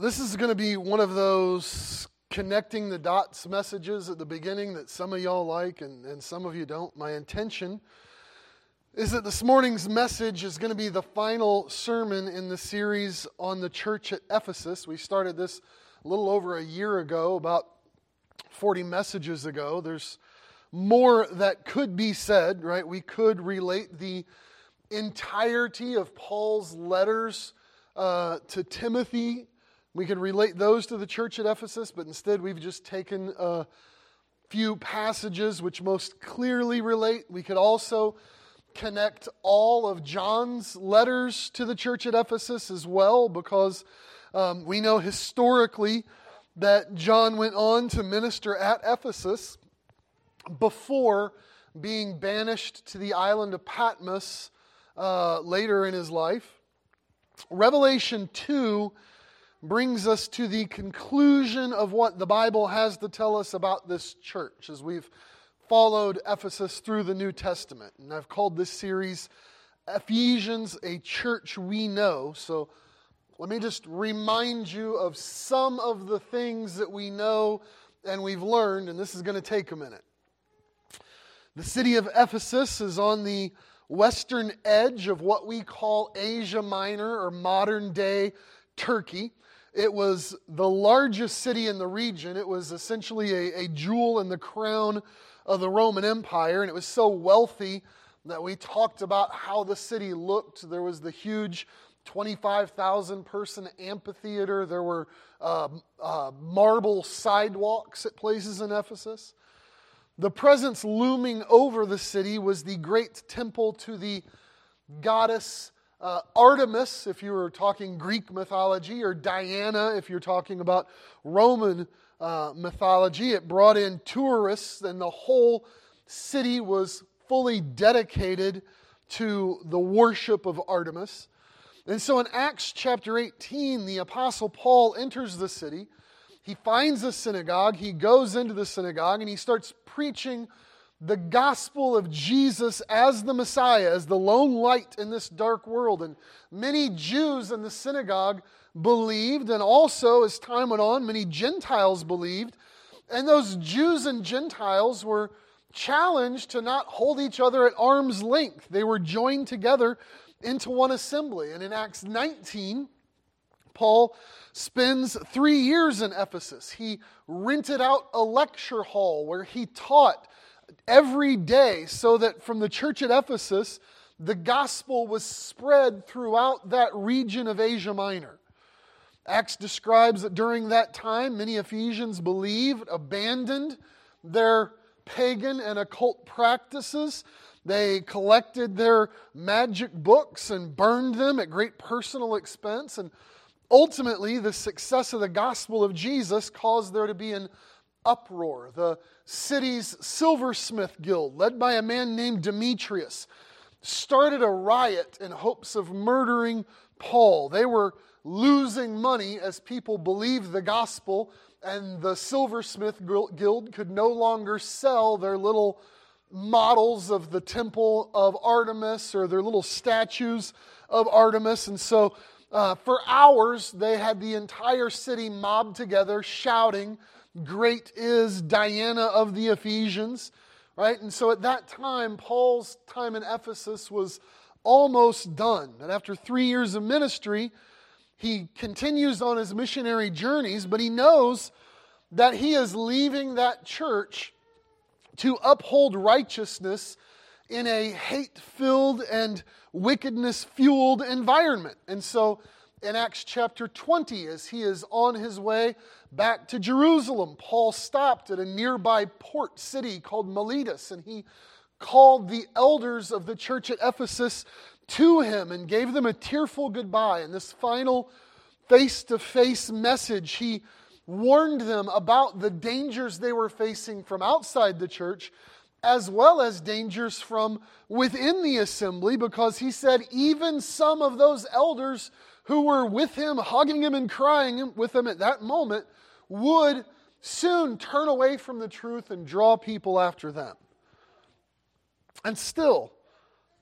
This is going to be one of those connecting the dots messages at the beginning that some of y'all like and, and some of you don't. My intention is that this morning's message is going to be the final sermon in the series on the church at Ephesus. We started this a little over a year ago, about 40 messages ago. There's more that could be said, right? We could relate the entirety of Paul's letters uh, to Timothy we could relate those to the church at Ephesus, but instead we've just taken a few passages which most clearly relate. We could also connect all of John's letters to the church at Ephesus as well, because um, we know historically that John went on to minister at Ephesus before being banished to the island of Patmos uh, later in his life. Revelation 2 brings us to the conclusion of what the Bible has to tell us about this church as we've followed Ephesus through the New Testament. And I've called this series Ephesians, a church we know. So let me just remind you of some of the things that we know and we've learned, and this is going to take a minute. The city of Ephesus is on the western edge of what we call Asia Minor or modern day Turkey. It was the largest city in the region. It was essentially a, a jewel in the crown of the Roman Empire, and it was so wealthy that we talked about how the city looked. There was the huge 25,000 person amphitheater, there were uh, uh, marble sidewalks at places in Ephesus. The presence looming over the city was the great temple to the goddess uh, Artemis, if you were talking Greek mythology, or Diana, if you're talking about Roman uh, mythology. It brought in tourists, and the whole city was fully dedicated to the worship of Artemis. And so in Acts chapter 18, the Apostle Paul enters the city. He finds a synagogue. He goes into the synagogue and he starts preaching the gospel of Jesus as the Messiah, as the lone light in this dark world. And many Jews in the synagogue believed, and also as time went on, many Gentiles believed. And those Jews and Gentiles were challenged to not hold each other at arm's length. They were joined together into one assembly. And in Acts 19, Paul spends three years in Ephesus. He rented out a lecture hall where he taught every day so that from the church at Ephesus, the gospel was spread throughout that region of Asia Minor. Acts describes that during that time, many Ephesians believed, abandoned their pagan and occult practices. They collected their magic books and burned them at great personal expense. And ultimately, the success of the gospel of Jesus caused there to be an uproar. The city's silversmith guild, led by a man named Demetrius, started a riot in hopes of murdering Paul. They were losing money as people believed the gospel, and the silversmith guild could no longer sell their little models of the temple of Artemis or their little statues of Artemis. And so, uh, for hours, they had the entire city mobbed together, shouting, Great is Diana of the Ephesians, right? And so at that time, Paul's time in Ephesus was almost done. And after three years of ministry, he continues on his missionary journeys, but he knows that he is leaving that church to uphold righteousness in a hate filled and wickedness fueled environment. And so in Acts chapter 20, as he is on his way back to Jerusalem, Paul stopped at a nearby port city called Miletus, and he called the elders of the church at Ephesus to him and gave them a tearful goodbye. In this final face to face message, he warned them about the dangers they were facing from outside the church as well as dangers from within the assembly because he said even some of those elders who were with him, hugging him and crying with him at that moment, would soon turn away from the truth and draw people after them. And still,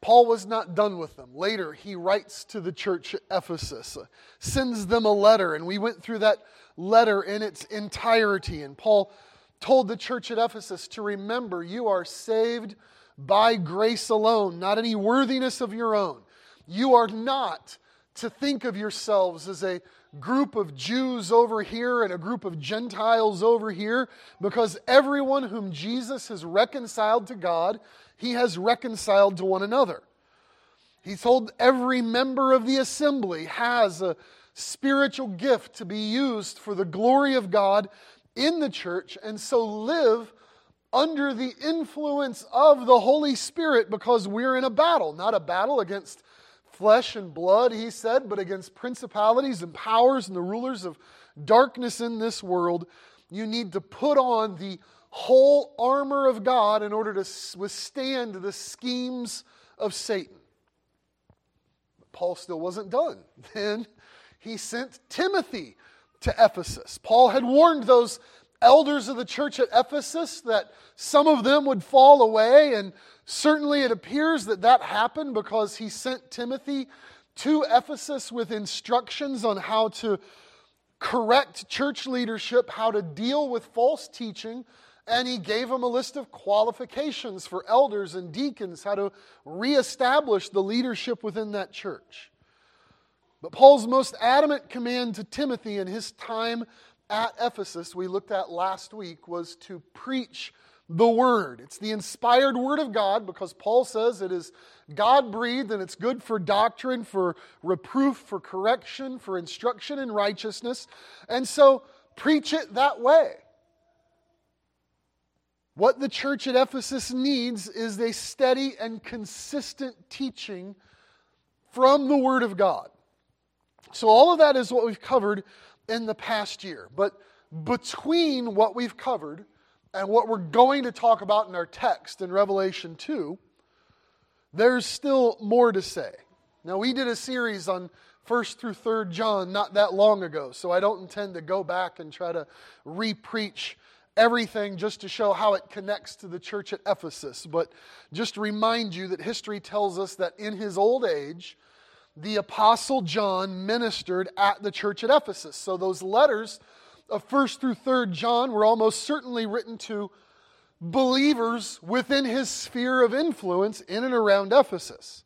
Paul was not done with them. Later, he writes to the church at Ephesus, sends them a letter, and we went through that letter in its entirety. And Paul told the church at Ephesus to remember you are saved by grace alone, not any worthiness of your own. You are not to think of yourselves as a group of Jews over here and a group of Gentiles over here, because everyone whom Jesus has reconciled to God, he has reconciled to one another. He told every member of the assembly has a spiritual gift to be used for the glory of God in the church, and so live under the influence of the Holy Spirit because we're in a battle, not a battle against flesh and blood, he said, but against principalities and powers and the rulers of darkness in this world. You need to put on the whole armor of God in order to withstand the schemes of Satan. But Paul still wasn't done. Then he sent Timothy to Ephesus. Paul had warned those elders of the church at Ephesus that some of them would fall away, and certainly it appears that that happened because he sent Timothy to Ephesus with instructions on how to correct church leadership, how to deal with false teaching, and he gave him a list of qualifications for elders and deacons, how to reestablish the leadership within that church. But Paul's most adamant command to Timothy in his time at Ephesus, we looked at last week, was to preach the Word. It's the inspired Word of God because Paul says it is God breathed and it's good for doctrine, for reproof, for correction, for instruction in righteousness. And so preach it that way. What the church at Ephesus needs is a steady and consistent teaching from the Word of God. So, all of that is what we've covered in the past year. But between what we've covered and what we're going to talk about in our text in Revelation 2, there's still more to say. Now, we did a series on 1st through 3rd John not that long ago, so I don't intend to go back and try to repreach everything just to show how it connects to the church at Ephesus. But just remind you that history tells us that in his old age, the Apostle John ministered at the church at Ephesus. So those letters of 1st through 3rd John were almost certainly written to believers within his sphere of influence in and around Ephesus.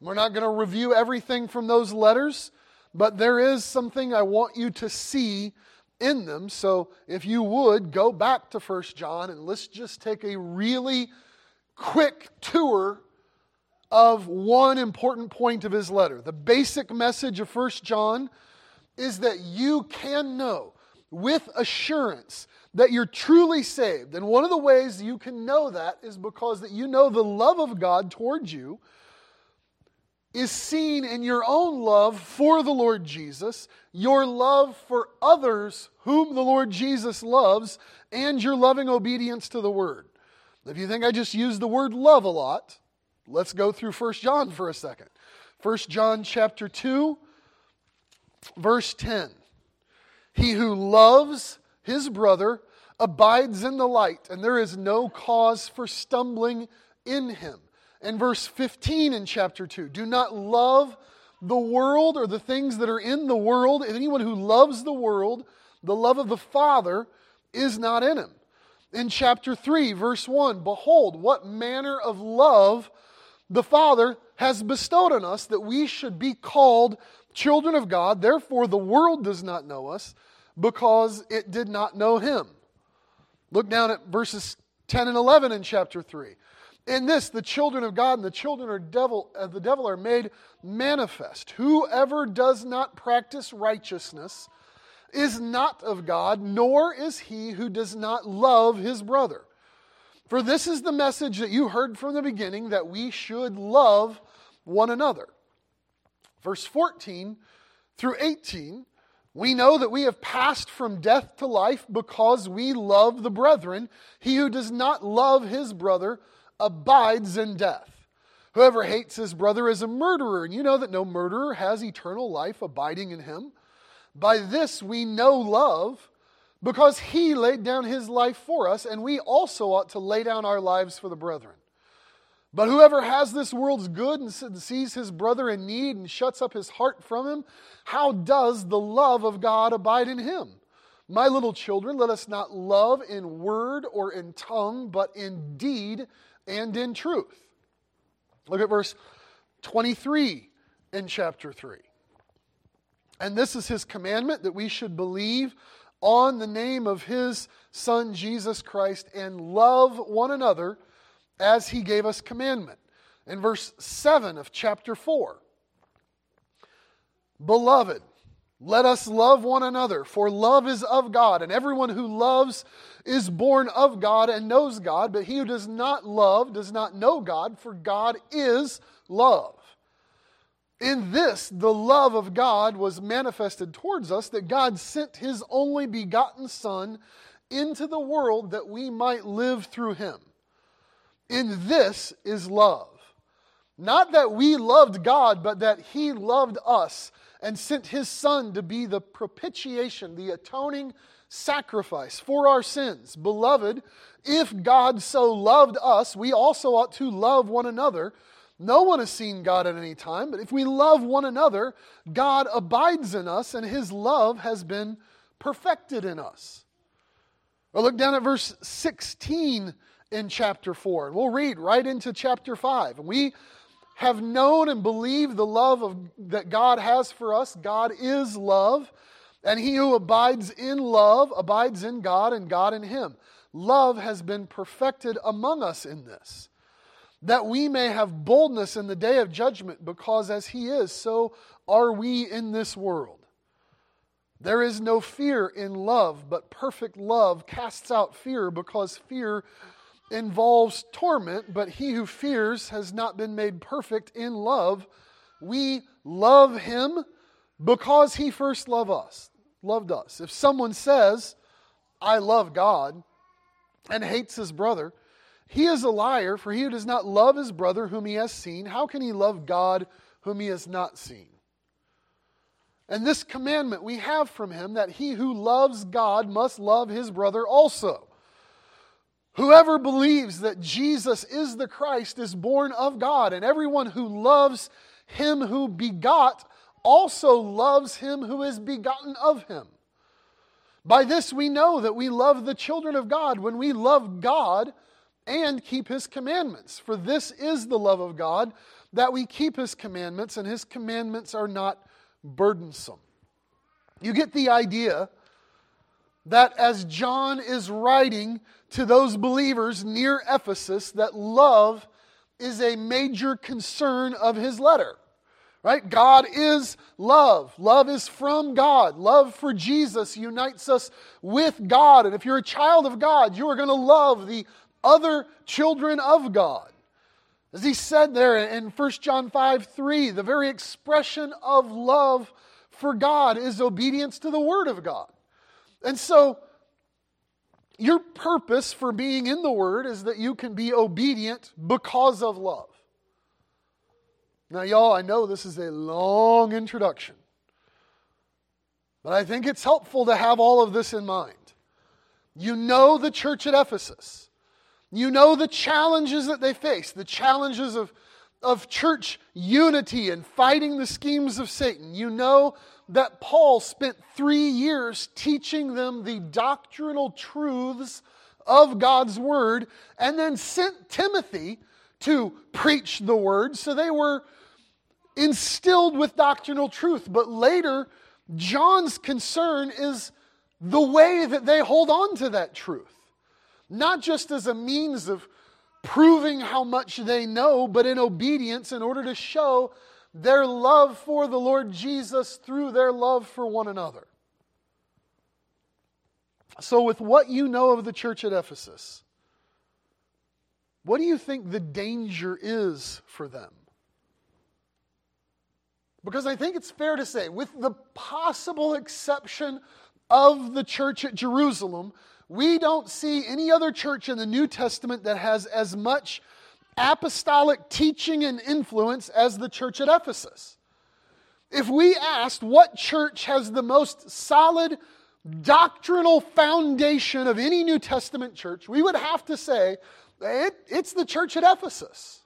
We're not going to review everything from those letters, but there is something I want you to see in them. So if you would go back to 1st John and let's just take a really quick tour of one important point of his letter. The basic message of 1 John is that you can know with assurance that you're truly saved. And one of the ways you can know that is because that you know the love of God towards you is seen in your own love for the Lord Jesus, your love for others whom the Lord Jesus loves, and your loving obedience to the word. If you think I just used the word love a lot, Let's go through 1 John for a second. 1 John chapter 2 verse 10. He who loves his brother abides in the light and there is no cause for stumbling in him. And verse 15 in chapter 2. Do not love the world or the things that are in the world. If Anyone who loves the world, the love of the Father is not in him. In chapter 3, verse 1, behold, what manner of love the Father has bestowed on us that we should be called children of God. Therefore, the world does not know us because it did not know Him. Look down at verses 10 and 11 in chapter 3. In this, the children of God and the children of devil, uh, the devil are made manifest. Whoever does not practice righteousness is not of God, nor is he who does not love his brother. For this is the message that you heard from the beginning that we should love one another. Verse 14 through 18, we know that we have passed from death to life because we love the brethren. He who does not love his brother abides in death. Whoever hates his brother is a murderer, and you know that no murderer has eternal life abiding in him. By this we know love because he laid down his life for us, and we also ought to lay down our lives for the brethren. But whoever has this world's good and sees his brother in need and shuts up his heart from him, how does the love of God abide in him? My little children, let us not love in word or in tongue, but in deed and in truth. Look at verse 23 in chapter 3. And this is his commandment that we should believe on the name of his Son Jesus Christ and love one another as he gave us commandment. In verse 7 of chapter 4, Beloved, let us love one another, for love is of God, and everyone who loves is born of God and knows God, but he who does not love does not know God, for God is love. In this, the love of God was manifested towards us, that God sent his only begotten Son into the world that we might live through him. In this is love. Not that we loved God, but that he loved us and sent his Son to be the propitiation, the atoning sacrifice for our sins. Beloved, if God so loved us, we also ought to love one another. No one has seen God at any time, but if we love one another, God abides in us and his love has been perfected in us. Or look down at verse 16 in chapter 4, and we'll read right into chapter 5. And we have known and believed the love of, that God has for us. God is love, and he who abides in love abides in God, and God in him. Love has been perfected among us in this that we may have boldness in the day of judgment, because as He is, so are we in this world. There is no fear in love, but perfect love casts out fear, because fear involves torment, but he who fears has not been made perfect in love. We love him because he first loved us. Loved us. If someone says, "I love God," and hates his brother, he is a liar, for he who does not love his brother whom he has seen, how can he love God whom he has not seen? And this commandment we have from him that he who loves God must love his brother also. Whoever believes that Jesus is the Christ is born of God, and everyone who loves him who begot also loves him who is begotten of him. By this we know that we love the children of God when we love God and keep his commandments. For this is the love of God, that we keep his commandments, and his commandments are not burdensome. You get the idea that as John is writing to those believers near Ephesus, that love is a major concern of his letter. Right? God is love. Love is from God. Love for Jesus unites us with God. And if you're a child of God, you are going to love the other children of God. As he said there in 1 John 5 3, the very expression of love for God is obedience to the Word of God. And so, your purpose for being in the Word is that you can be obedient because of love. Now, y'all, I know this is a long introduction, but I think it's helpful to have all of this in mind. You know the church at Ephesus. You know the challenges that they face, the challenges of, of church unity and fighting the schemes of Satan. You know that Paul spent three years teaching them the doctrinal truths of God's Word and then sent Timothy to preach the Word. So they were instilled with doctrinal truth. But later, John's concern is the way that they hold on to that truth not just as a means of proving how much they know, but in obedience in order to show their love for the Lord Jesus through their love for one another. So, with what you know of the church at Ephesus, what do you think the danger is for them? Because I think it's fair to say, with the possible exception of the church at Jerusalem, we don't see any other church in the New Testament that has as much apostolic teaching and influence as the church at Ephesus. If we asked what church has the most solid doctrinal foundation of any New Testament church, we would have to say it, it's the church at Ephesus.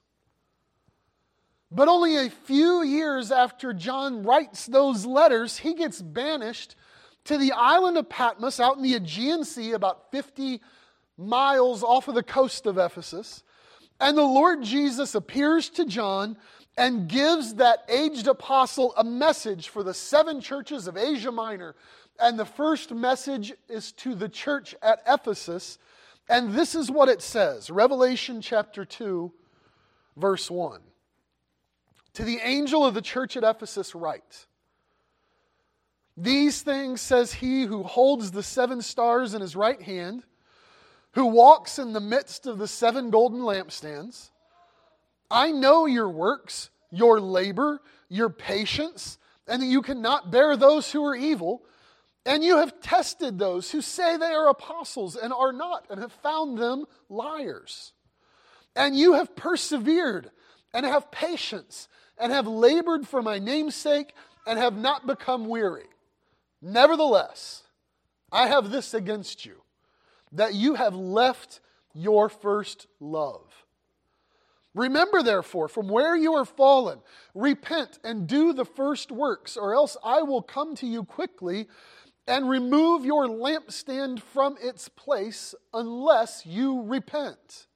But only a few years after John writes those letters, he gets banished to the island of Patmos out in the Aegean Sea, about 50 miles off of the coast of Ephesus. And the Lord Jesus appears to John and gives that aged apostle a message for the seven churches of Asia Minor. And the first message is to the church at Ephesus. And this is what it says Revelation chapter 2, verse 1. To the angel of the church at Ephesus, write These things says he who holds the seven stars in his right hand, who walks in the midst of the seven golden lampstands. I know your works, your labor, your patience, and that you cannot bear those who are evil. And you have tested those who say they are apostles and are not, and have found them liars. And you have persevered and have patience and have labored for my name's sake and have not become weary. Nevertheless, I have this against you that you have left your first love. Remember, therefore, from where you are fallen, repent and do the first works, or else I will come to you quickly and remove your lampstand from its place unless you repent.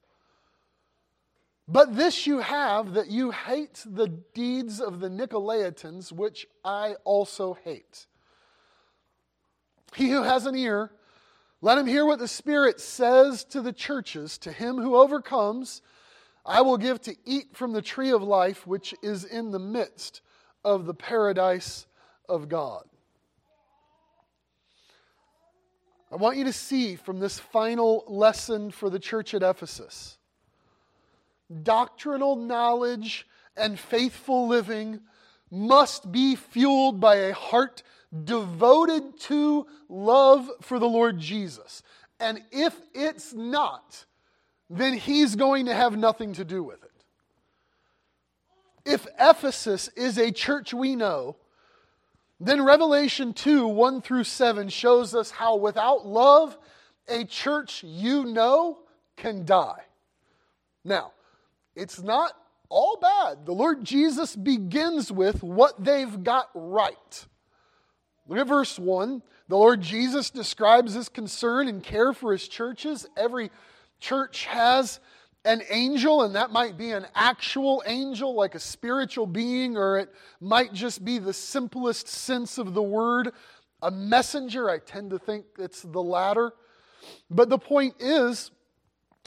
But this you have, that you hate the deeds of the Nicolaitans, which I also hate. He who has an ear, let him hear what the Spirit says to the churches. To him who overcomes, I will give to eat from the tree of life, which is in the midst of the paradise of God. I want you to see from this final lesson for the church at Ephesus doctrinal knowledge and faithful living must be fueled by a heart devoted to love for the Lord Jesus. And if it's not, then he's going to have nothing to do with it. If Ephesus is a church we know, then Revelation 2 1 through 7 shows us how without love, a church you know can die. Now, it's not all bad. The Lord Jesus begins with what they've got right. Look at verse 1. The Lord Jesus describes his concern and care for his churches. Every church has an angel, and that might be an actual angel, like a spiritual being, or it might just be the simplest sense of the word, a messenger. I tend to think it's the latter. But the point is,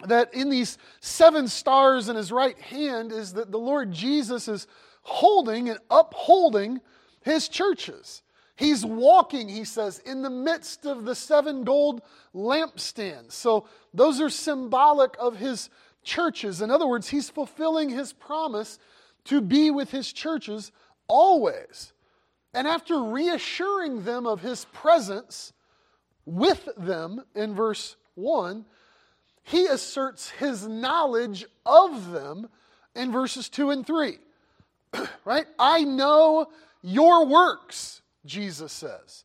that in these seven stars in his right hand is that the Lord Jesus is holding and upholding his churches. He's walking, he says, in the midst of the seven gold lampstands. So those are symbolic of his churches. In other words, he's fulfilling his promise to be with his churches always. And after reassuring them of his presence with them in verse 1, he asserts his knowledge of them in verses 2 and 3. right? I know your works, Jesus says.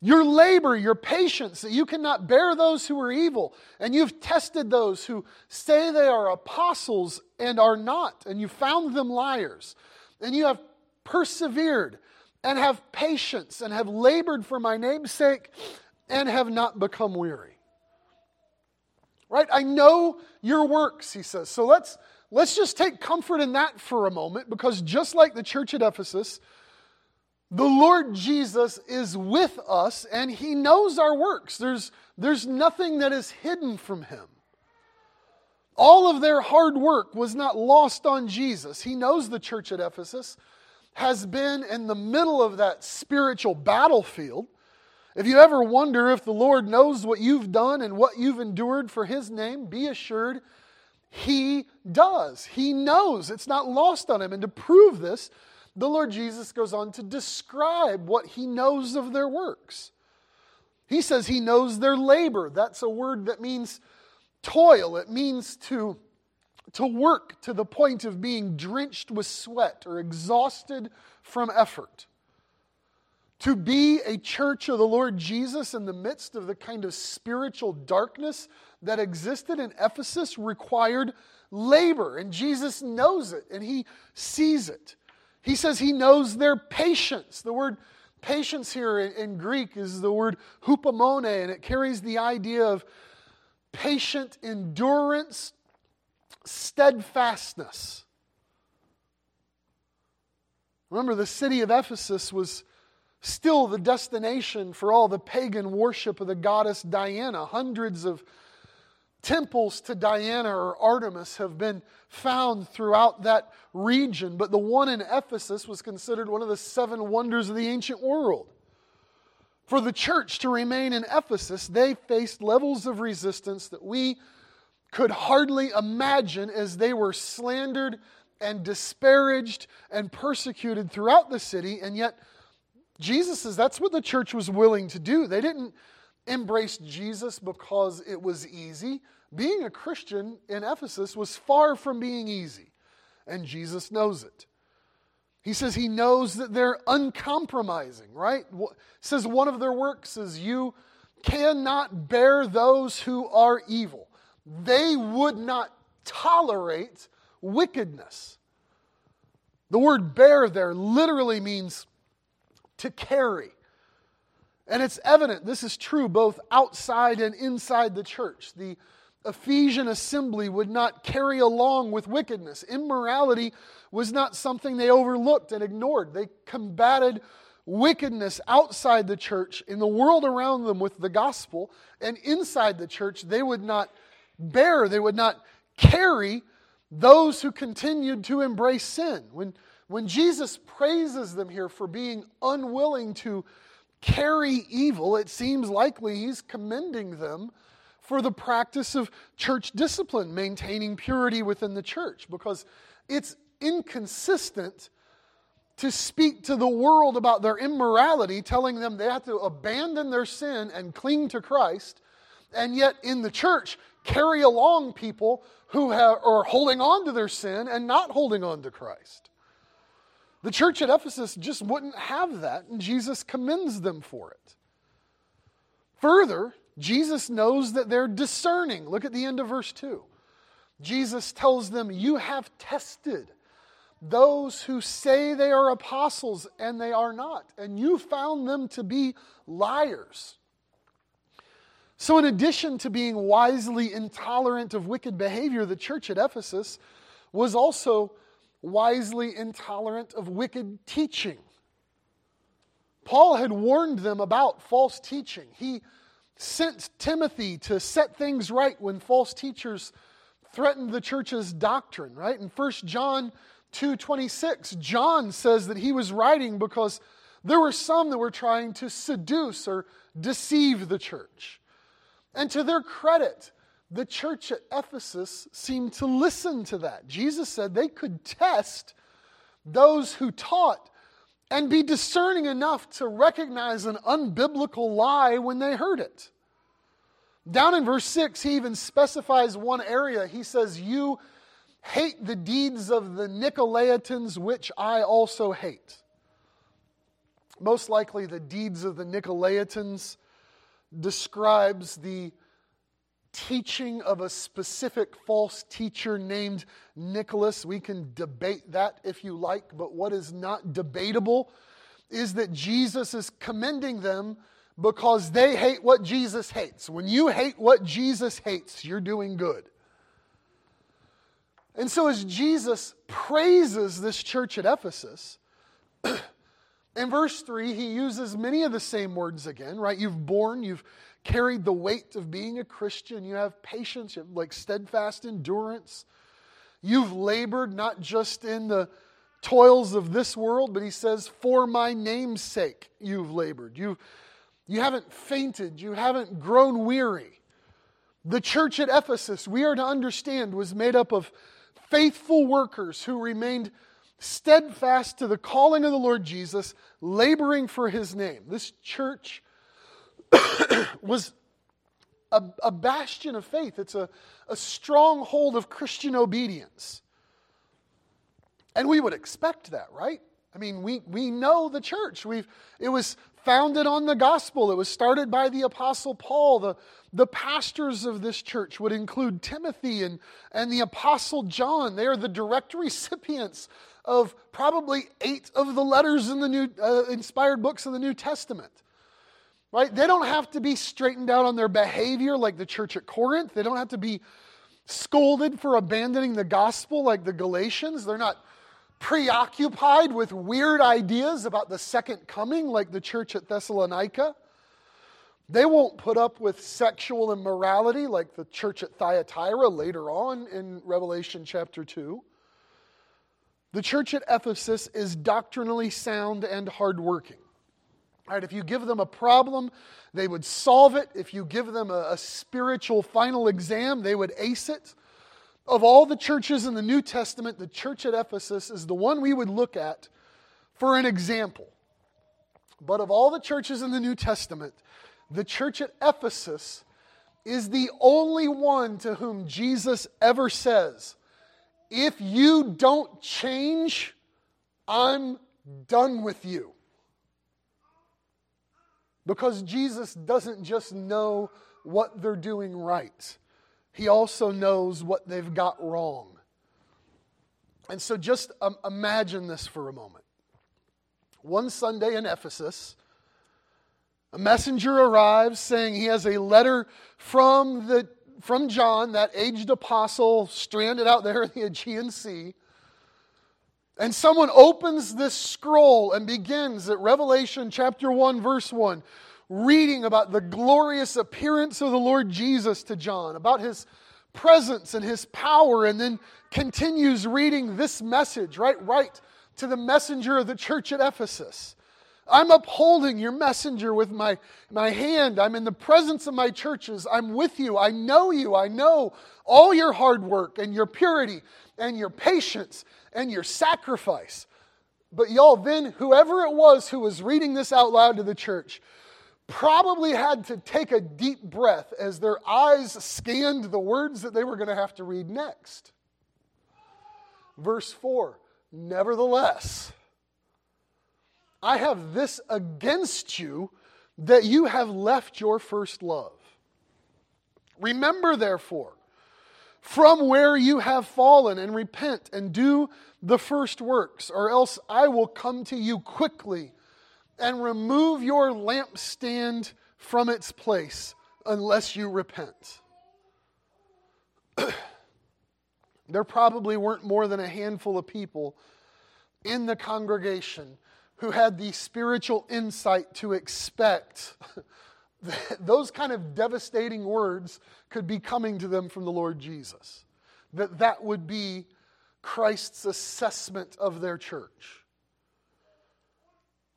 Your labor, your patience, that you cannot bear those who are evil, and you've tested those who say they are apostles and are not, and you found them liars, and you have persevered and have patience and have labored for my name's sake and have not become weary right? I know your works, he says. So let's, let's just take comfort in that for a moment because just like the church at Ephesus, the Lord Jesus is with us and he knows our works. There's, there's nothing that is hidden from him. All of their hard work was not lost on Jesus. He knows the church at Ephesus has been in the middle of that spiritual battlefield. If you ever wonder if the Lord knows what you've done and what you've endured for His name, be assured He does. He knows. It's not lost on Him. And to prove this, the Lord Jesus goes on to describe what He knows of their works. He says He knows their labor. That's a word that means toil, it means to, to work to the point of being drenched with sweat or exhausted from effort. To be a church of the Lord Jesus in the midst of the kind of spiritual darkness that existed in Ephesus required labor, and Jesus knows it and he sees it. He says he knows their patience. The word patience here in, Greek is the word hupomone, and it carries the idea of patient endurance, steadfastness. Remember, the city of Ephesus was still the destination for all the pagan worship of the goddess Diana. Hundreds of temples to Diana or Artemis have been found throughout that region, but the one in Ephesus was considered one of the seven wonders of the ancient world. For the church to remain in Ephesus, they faced levels of resistance that we could hardly imagine as they were slandered and disparaged and persecuted throughout the city, and yet Jesus says that's what the church was willing to do. They didn't embrace Jesus because it was easy. Being a Christian in Ephesus was far from being easy, and Jesus knows it. He says he knows that they're uncompromising, right? Says one of their works is you cannot bear those who are evil. They would not tolerate wickedness. The word bear there literally means to carry. And it's evident this is true both outside and inside the church. The Ephesian assembly would not carry along with wickedness. Immorality was not something they overlooked and ignored. They combated wickedness outside the church, in the world around them with the gospel, and inside the church, they would not bear, they would not carry those who continued to embrace sin. When, when Jesus praises them here for being unwilling to carry evil, it seems likely he's commending them for the practice of church discipline, maintaining purity within the church, because it's inconsistent to speak to the world about their immorality, telling them they have to abandon their sin and cling to Christ, and yet in the church carry along people who have, are holding on to their sin and not holding on to Christ. The church at Ephesus just wouldn't have that, and Jesus commends them for it. Further, Jesus knows that they're discerning. Look at the end of verse 2. Jesus tells them, You have tested those who say they are apostles and they are not, and you found them to be liars. So, in addition to being wisely intolerant of wicked behavior, the church at Ephesus was also wisely intolerant of wicked teaching. Paul had warned them about false teaching. He sent Timothy to set things right when false teachers threatened the church's doctrine, right? In 1 John 2:26, John says that he was writing because there were some that were trying to seduce or deceive the church. And to their credit, the church at Ephesus seemed to listen to that. Jesus said they could test those who taught and be discerning enough to recognize an unbiblical lie when they heard it. Down in verse 6, he even specifies one area. He says, You hate the deeds of the Nicolaitans, which I also hate. Most likely, the deeds of the Nicolaitans describes the teaching of a specific false teacher named Nicholas. We can debate that if you like, but what is not debatable is that Jesus is commending them because they hate what Jesus hates. When you hate what Jesus hates, you're doing good. And so, as Jesus praises this church at Ephesus, in verse 3, he uses many of the same words again, right? You've borne, you've carried the weight of being a Christian. You have patience, you have like steadfast endurance. You've labored not just in the toils of this world, but he says, for my name's sake, you've labored. You've, you haven't fainted. You haven't grown weary. The church at Ephesus, we are to understand, was made up of faithful workers who remained steadfast to the calling of the Lord Jesus, laboring for his name. This church was a, a, bastion of faith, it's a, a stronghold of Christian obedience. And we would expect that, right? I mean, we, we know the church. We've, it was founded on the gospel. It was started by the Apostle Paul. The, the pastors of this church would include Timothy and, and the Apostle John. They are the direct recipients of probably eight of the letters in the new uh, inspired books of the New Testament. Right? They don't have to be straightened out on their behavior like the church at Corinth. They don't have to be scolded for abandoning the gospel like the Galatians. They're not preoccupied with weird ideas about the second coming, like the church at Thessalonica. They won't put up with sexual immorality, like the church at Thyatira later on in Revelation chapter 2. The church at Ephesus is doctrinally sound and hardworking. Right, if you give them a problem, they would solve it. If you give them a, a spiritual final exam, they would ace it. Of all the churches in the New Testament, the church at Ephesus is the one we would look at for an example. But of all the churches in the New Testament, the church at Ephesus is the only one to whom Jesus ever says, If you don't change, I'm done with you. Because Jesus doesn't just know what they're doing right. He also knows what they've got wrong. And so just um, imagine this for a moment. One Sunday in Ephesus, a messenger arrives saying he has a letter from, the, from John, that aged apostle stranded out there in the Aegean Sea. And someone opens this scroll and begins at Revelation chapter 1, verse 1 reading about the glorious appearance of the Lord Jesus to John, about his presence and his power, and then continues reading this message, right? Right to the messenger of the church at Ephesus. I'm upholding your messenger with my, my hand. I'm in the presence of my churches. I'm with you. I know you. I know all your hard work and your purity and your patience and your sacrifice. But y'all, then whoever it was who was reading this out loud to the church probably had to take a deep breath as their eyes scanned the words that they were going to have to read next. Verse 4 Nevertheless, I have this against you that you have left your first love. Remember, therefore, from where you have fallen, and repent and do the first works, or else I will come to you quickly and remove your lampstand from its place unless you repent. there probably weren't more than a handful of people in the congregation who had the spiritual insight to expect those kind of devastating words could be coming to them from the Lord Jesus. That that would be Christ's assessment of their church.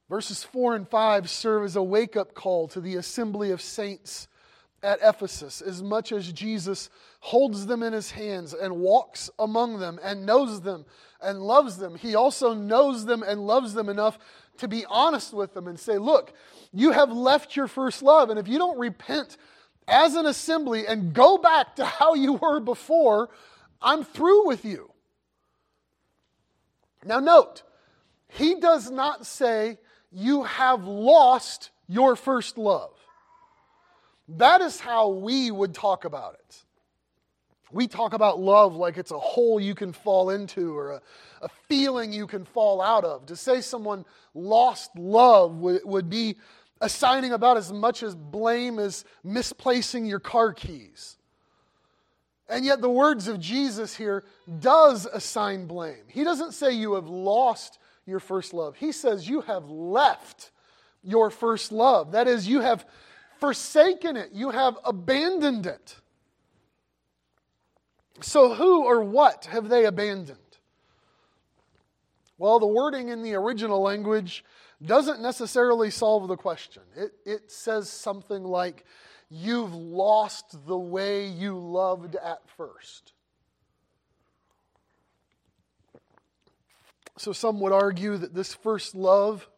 Verses 4 and 5 serve as a wake up call to the assembly of saints at Ephesus, as much as Jesus holds them in his hands and walks among them and knows them and loves them. He also knows them and loves them enough to be honest with them and say, Look, you have left your first love, and if you don't repent as an assembly and go back to how you were before, I'm through with you. Now, note, he does not say, you have lost your first love. That is how we would talk about it. We talk about love like it's a hole you can fall into or a, a feeling you can fall out of. To say someone lost love would, would be assigning about as much as blame as misplacing your car keys. And yet the words of Jesus here does assign blame. He doesn't say you have lost your first love. He says, You have left your first love. That is, you have forsaken it, you have abandoned it. So, who or what have they abandoned? Well, the wording in the original language doesn't necessarily solve the question. It, it says something like, You've lost the way you loved at first. So some would argue that this first love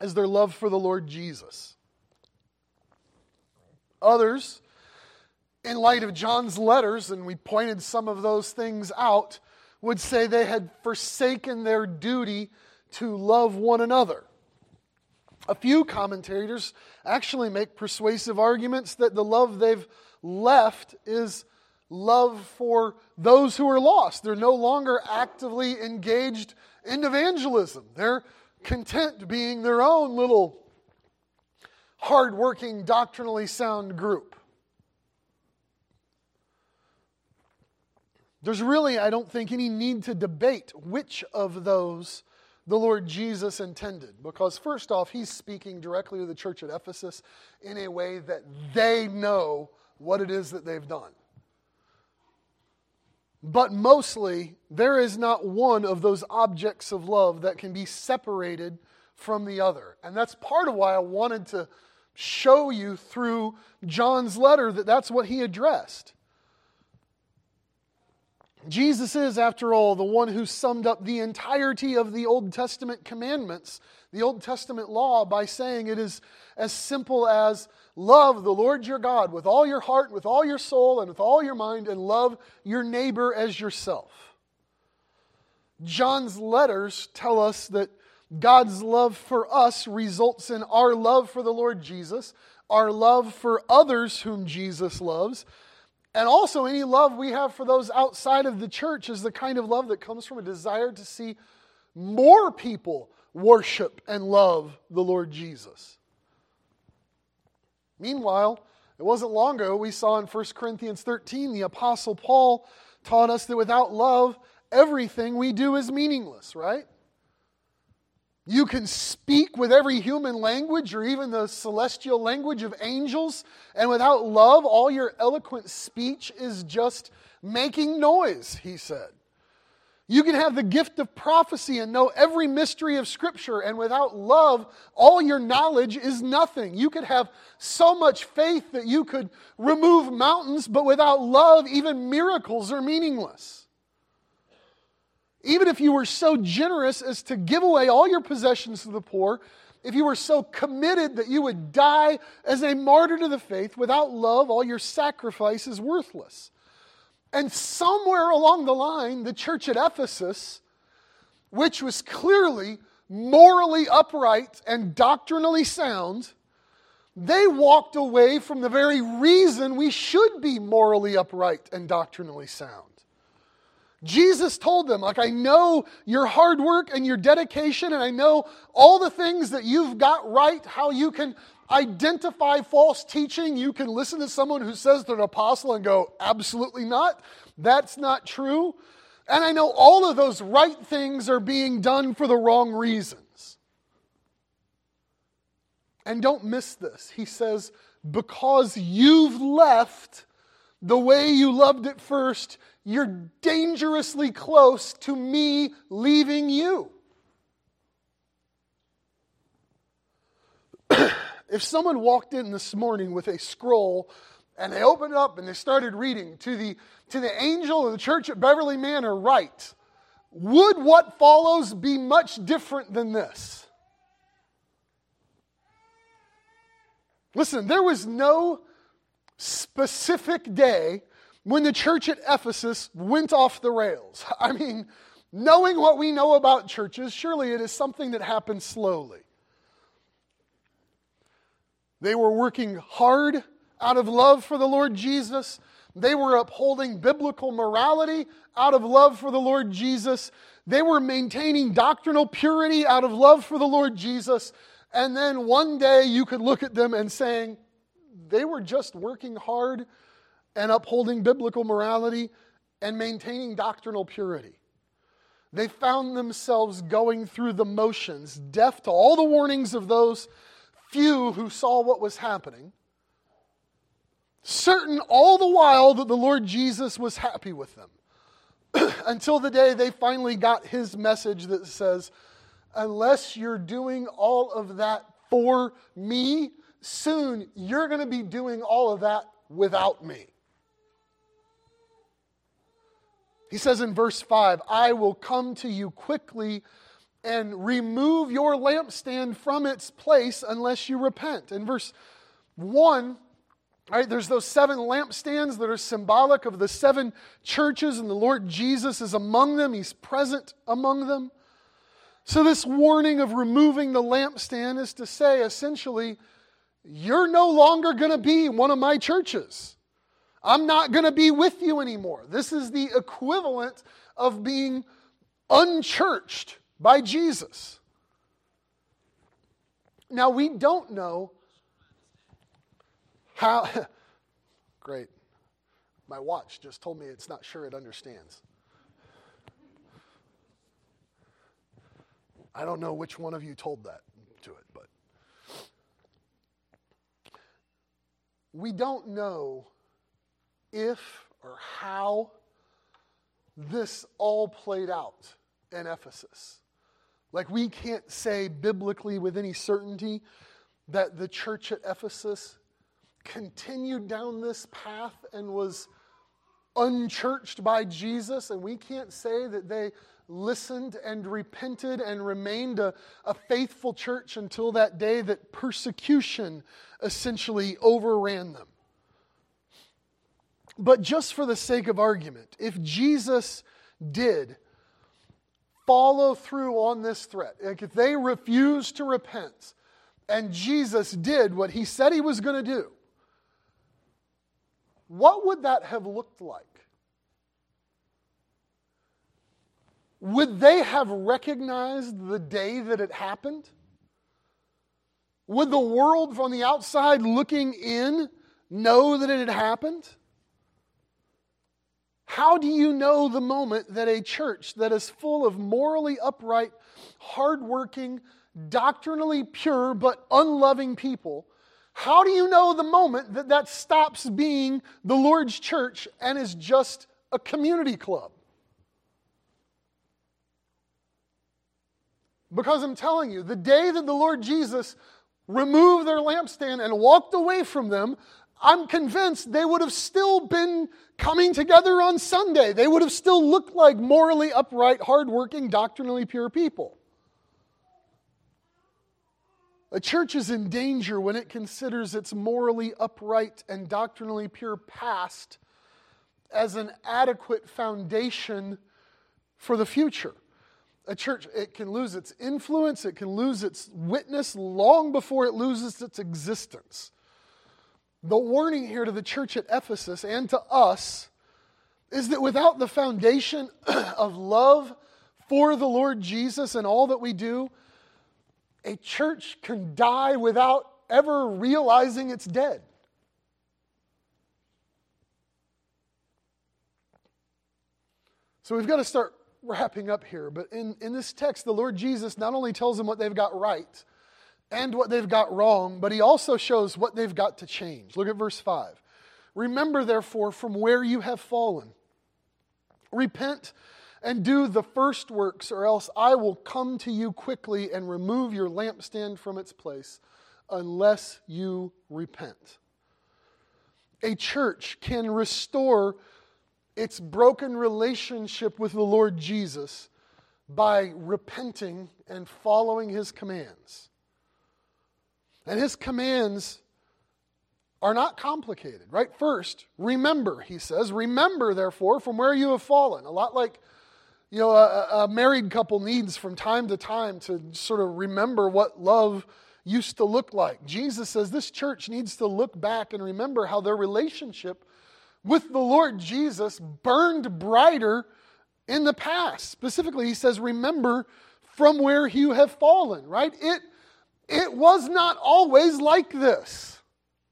is their love for the Lord Jesus. Others, in light of John's letters, and we pointed some of those things out, would say they had forsaken their duty to love one another. A few commentators actually make persuasive arguments that the love they've left is love for those who are lost. They're no longer actively engaged in evangelism. They're content being their own little hardworking, doctrinally sound group. There's really, I don't think, any need to debate which of those the Lord Jesus intended. Because, first off, he's speaking directly to the church at Ephesus in a way that they know what it is that they've done. But mostly, there is not one of those objects of love that can be separated from the other. And that's part of why I wanted to show you through John's letter that that's what he addressed. Jesus is, after all, the one who summed up the entirety of the Old Testament commandments, the Old Testament law, by saying it is as simple as love the Lord your God with all your heart, with all your soul, and with all your mind, and love your neighbor as yourself. John's letters tell us that God's love for us results in our love for the Lord Jesus, our love for others whom Jesus loves, and also any love we have for those outside of the church is the kind of love that comes from a desire to see more people worship and love the Lord Jesus. Meanwhile, it wasn't long ago we saw in 1 Corinthians 13 the Apostle Paul taught us that without love, everything we do is meaningless, right? You can speak with every human language or even the celestial language of angels, and without love, all your eloquent speech is just making noise, he said. You can have the gift of prophecy and know every mystery of Scripture, and without love, all your knowledge is nothing. You could have so much faith that you could remove mountains, but without love, even miracles are meaningless. Even if you were so generous as to give away all your possessions to the poor, if you were so committed that you would die as a martyr to the faith, without love, all your sacrifice is worthless. And somewhere along the line, the church at Ephesus, which was clearly morally upright and doctrinally sound, they walked away from the very reason we should be morally upright and doctrinally sound. Jesus told them, like, I know your hard work and your dedication, and I know all the things that you've got right, how you can identify false teaching. You can listen to someone who says they're an apostle and go, absolutely not. That's not true. And I know all of those right things are being done for the wrong reasons. And don't miss this. He says, because you've left the way you loved it first, you're dangerously close to me leaving you. if someone walked in this morning with a scroll and they opened up and they started reading to the, to the angel of the church at Beverly Manor, write, would what follows be much different than this? Listen, there was no specific day when the church at Ephesus went off the rails. I mean, knowing what we know about churches, surely it is something that happens slowly. They were working hard out of love for the Lord Jesus. They were upholding biblical morality out of love for the Lord Jesus. They were maintaining doctrinal purity out of love for the Lord Jesus. And then one day you could look at them and saying, they were just working hard and upholding biblical morality and maintaining doctrinal purity. They found themselves going through the motions, deaf to all the warnings of those few who saw what was happening, certain all the while that the Lord Jesus was happy with them. Until the day they finally got his message that says, Unless you're doing all of that for me, soon you're going to be doing all of that without me. He says in verse 5, I will come to you quickly and remove your lampstand from its place unless you repent. In verse 1, right, there's those seven lampstands that are symbolic of the seven churches, and the Lord Jesus is among them. He's present among them. So, this warning of removing the lampstand is to say essentially, you're no longer going to be one of my churches. I'm not going to be with you anymore. This is the equivalent of being unchurched by Jesus. Now, we don't know how. Great. My watch just told me it's not sure it understands. I don't know which one of you told that to it, but we don't know if or how this all played out in Ephesus. Like, we can't say biblically with any certainty that the church at Ephesus continued down this path and was unchurched by Jesus, and we can't say that they listened and repented and remained a, a, faithful church until that day that persecution essentially overran them. But just for the sake of argument, if Jesus did follow through on this threat, like if they refused to repent and Jesus did what he said he was going to do, what would that have looked like? Would they have recognized the day that it happened? Would the world from the outside looking in know that it had happened? How do you know the moment that a church that is full of morally upright, hardworking, doctrinally pure, but unloving people, how do you know the moment that that stops being the Lord's church and is just a community club? Because I'm telling you, the day that the Lord Jesus removed their lampstand and walked away from them, I'm convinced they would have still been coming together on Sunday. They would have still looked like morally upright, hardworking, doctrinally pure people. A church is in danger when it considers its morally upright and doctrinally pure past as an adequate foundation for the future a church, it can lose its influence, it can lose its witness long before it loses its existence. The warning here to the church at Ephesus and to us is that without the foundation of love for the Lord Jesus and all that we do, a church can die without ever realizing it's dead. So we've got to start wrapping up here, but in, in this text, the Lord Jesus not only tells them what they've got right and what they've got wrong, but he also shows what they've got to change. Look at verse 5. Remember, therefore, from where you have fallen. Repent and do the first works, or else I will come to you quickly and remove your lampstand from its place, unless you repent. A church can restore its broken relationship with the Lord Jesus by repenting and following his commands. And his commands are not complicated, right? First, remember, he says, remember, therefore, from where you have fallen. A lot like you know a, a, married couple needs from time to time to sort of remember what love used to look like. Jesus says this church needs to look back and remember how their relationship with the Lord Jesus burned brighter in the past. Specifically, he says, Remember from where you have fallen, right? It, it was not always like this,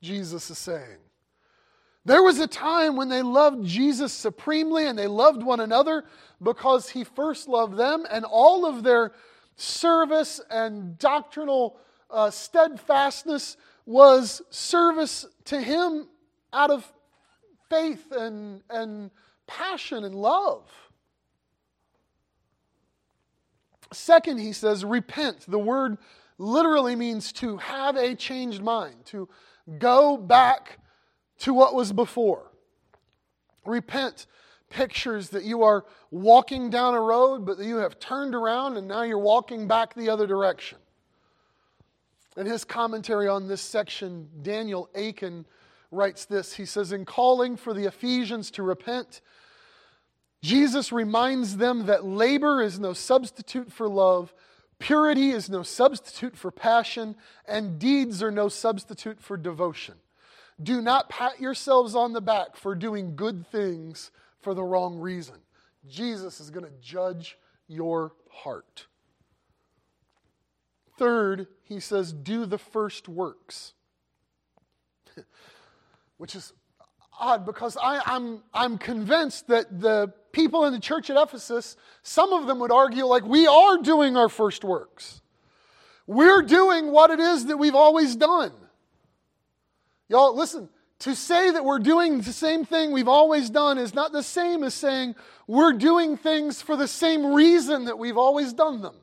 Jesus is saying. There was a time when they loved Jesus supremely and they loved one another because he first loved them, and all of their service and doctrinal uh, steadfastness was service to him out of faith and, and passion and love. Second, he says, repent. The word literally means to have a changed mind, to go back to what was before. Repent pictures that you are walking down a road, but that you have turned around and now you're walking back the other direction. In his commentary on this section, Daniel Akin writes this. He says, In calling for the Ephesians to repent, Jesus reminds them that labor is no substitute for love, Purity is no substitute for passion, and deeds are no substitute for devotion. Do not pat yourselves on the back for doing good things for the wrong reason. Jesus is going to judge your heart. Third, he says, do the first works, which is odd because I, I'm, I'm convinced that the people in the church at Ephesus, some of them would argue, like, we are doing our first works. We're doing what it is that we've always done. Y'all, listen, to say that we're doing the same thing we've always done is not the same as saying we're doing things for the same reason that we've always done them.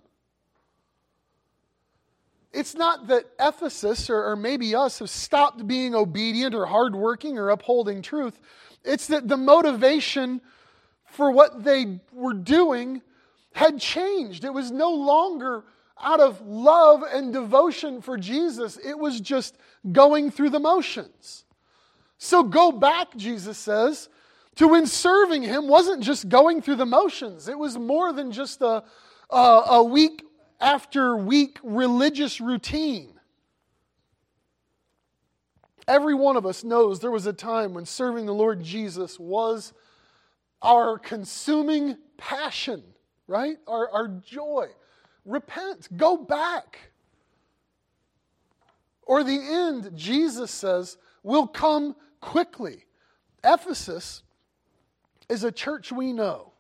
It's not that Ephesus or, or, maybe us have stopped being obedient or hardworking or upholding truth. It's that the motivation for what they were doing had changed. It was no longer out of love and devotion for Jesus, it was just going through the motions. So go back, Jesus says, to when serving Him wasn't just going through the motions, it was more than just a, a, a week after week religious routine. Every one of us knows there was a time when serving the Lord Jesus was our consuming passion, right? Our, our joy. Repent, go back. Or the end, Jesus says, will come quickly. Ephesus is a church we know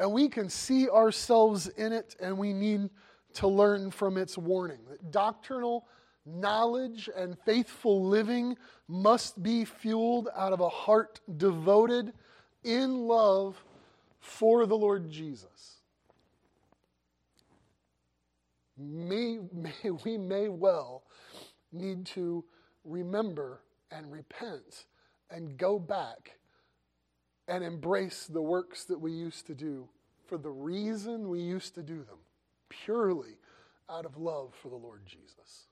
and we can see ourselves in it, and we need to learn from its warning. That doctrinal knowledge and faithful living must be fueled out of a heart devoted in love for the Lord Jesus. May, may, we may well need to remember and repent and go back and embrace the works that we used to do for the reason we used to do them, purely out of love for the Lord Jesus.